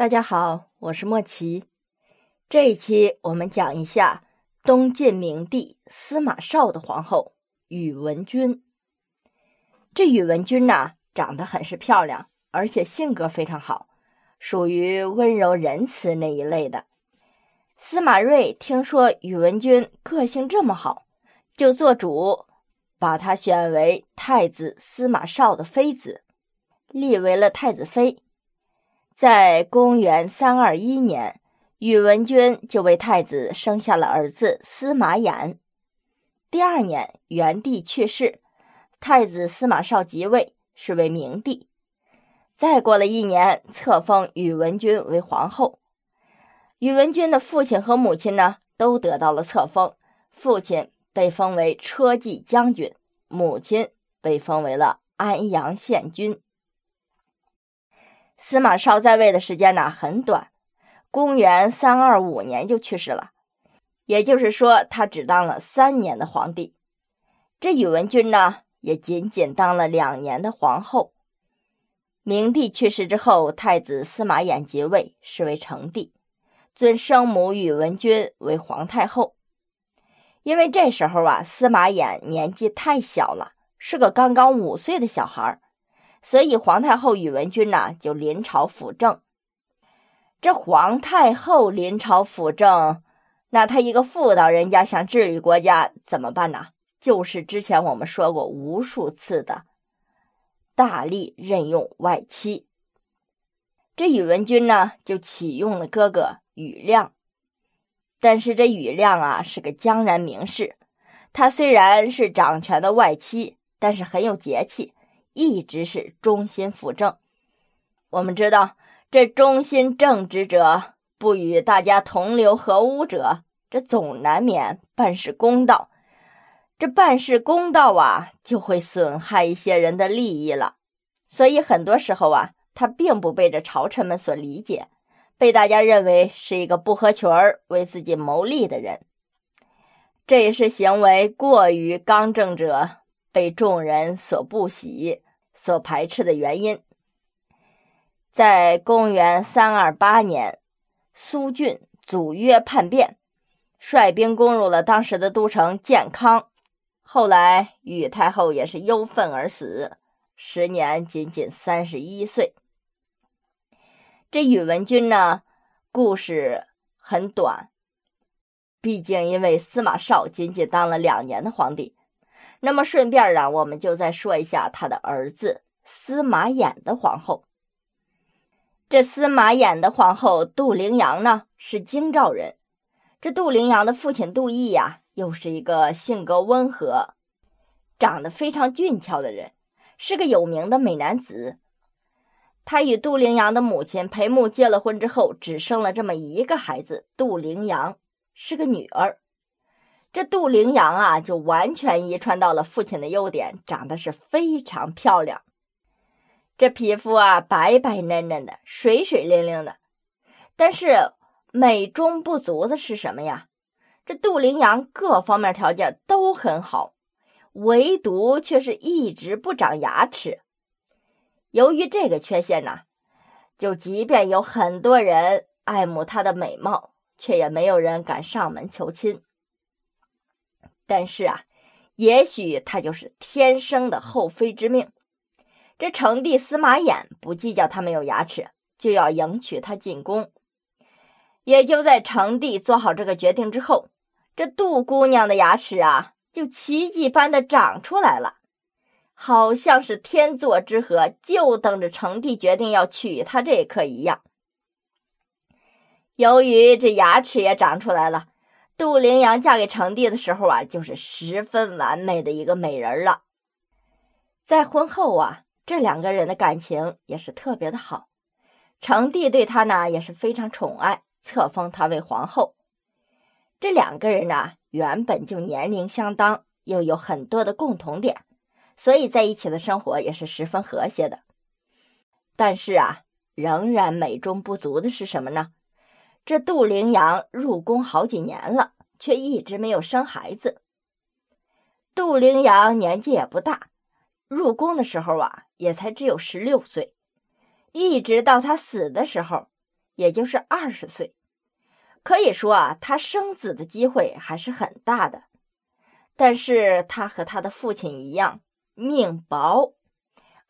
大家好，我是莫奇。这一期我们讲一下东晋明帝司马绍的皇后宇文君。这宇文君呐，长得很是漂亮，而且性格非常好，属于温柔仁慈那一类的。司马睿听说宇文君个性这么好，就做主把她选为太子司马绍的妃子，立为了太子妃。在公元三二一年，宇文君就为太子生下了儿子司马衍。第二年，元帝去世，太子司马绍即位，是为明帝。再过了一年，册封宇文君为皇后。宇文君的父亲和母亲呢，都得到了册封。父亲被封为车骑将军，母亲被封为了安阳县君。司马绍在位的时间呢很短，公元三二五年就去世了，也就是说他只当了三年的皇帝。这宇文君呢也仅仅当了两年的皇后。明帝去世之后，太子司马衍即位，是为成帝，尊生母宇文君为皇太后。因为这时候啊，司马衍年纪太小了，是个刚刚五岁的小孩儿。所以，皇太后宇文君呢就临朝辅政。这皇太后临朝辅政，那她一个妇道人家想治理国家怎么办呢？就是之前我们说过无数次的，大力任用外戚。这宇文君呢就启用了哥哥宇亮，但是这宇亮啊是个江南名士，他虽然是掌权的外戚，但是很有节气。一直是忠心辅政。我们知道，这忠心正直者，不与大家同流合污者，这总难免办事公道。这办事公道啊，就会损害一些人的利益了。所以很多时候啊，他并不被这朝臣们所理解，被大家认为是一个不合群儿、为自己谋利的人。这也是行为过于刚正者。被众人所不喜、所排斥的原因，在公元三二八年，苏峻祖约叛变，率兵攻入了当时的都城建康。后来，宇太后也是忧愤而死，时年仅仅三十一岁。这宇文君呢，故事很短，毕竟因为司马绍仅仅当了两年的皇帝。那么顺便啊，我们就再说一下他的儿子司马衍的皇后。这司马衍的皇后杜陵阳呢，是京兆人。这杜陵阳的父亲杜毅呀，又是一个性格温和、长得非常俊俏的人，是个有名的美男子。他与杜陵阳的母亲裴穆结了婚之后，只生了这么一个孩子，杜陵阳是个女儿。这杜陵阳啊，就完全遗传到了父亲的优点，长得是非常漂亮。这皮肤啊，白白嫩嫩的，水水灵灵的。但是美中不足的是什么呀？这杜陵阳各方面条件都很好，唯独却是一直不长牙齿。由于这个缺陷呢，就即便有很多人爱慕她的美貌，却也没有人敢上门求亲。但是啊，也许他就是天生的后妃之命。这成帝司马衍不计较他没有牙齿，就要迎娶她进宫。也就在成帝做好这个决定之后，这杜姑娘的牙齿啊，就奇迹般的长出来了，好像是天作之合，就等着成帝决定要娶她这一刻一样。由于这牙齿也长出来了。杜陵阳嫁给成帝的时候啊，就是十分完美的一个美人了。在婚后啊，这两个人的感情也是特别的好。成帝对她呢也是非常宠爱，册封她为皇后。这两个人呢原本就年龄相当，又有很多的共同点，所以在一起的生活也是十分和谐的。但是啊，仍然美中不足的是什么呢？这杜陵阳入宫好几年了，却一直没有生孩子。杜陵阳年纪也不大，入宫的时候啊，也才只有十六岁，一直到他死的时候，也就是二十岁。可以说啊，他生子的机会还是很大的。但是他和他的父亲一样命薄，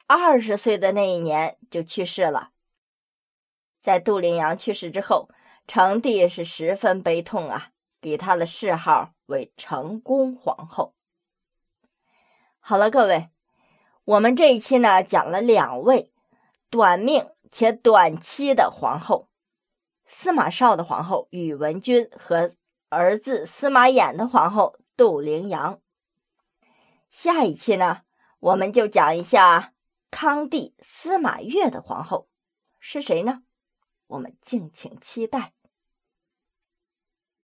二十岁的那一年就去世了。在杜陵阳去世之后，成帝是十分悲痛啊，给他的谥号为成功皇后。好了，各位，我们这一期呢讲了两位短命且短期的皇后：司马绍的皇后宇文君和儿子司马衍的皇后。杜陵阳，下一期呢，我们就讲一下康帝司马越的皇后是谁呢？我们敬请期待。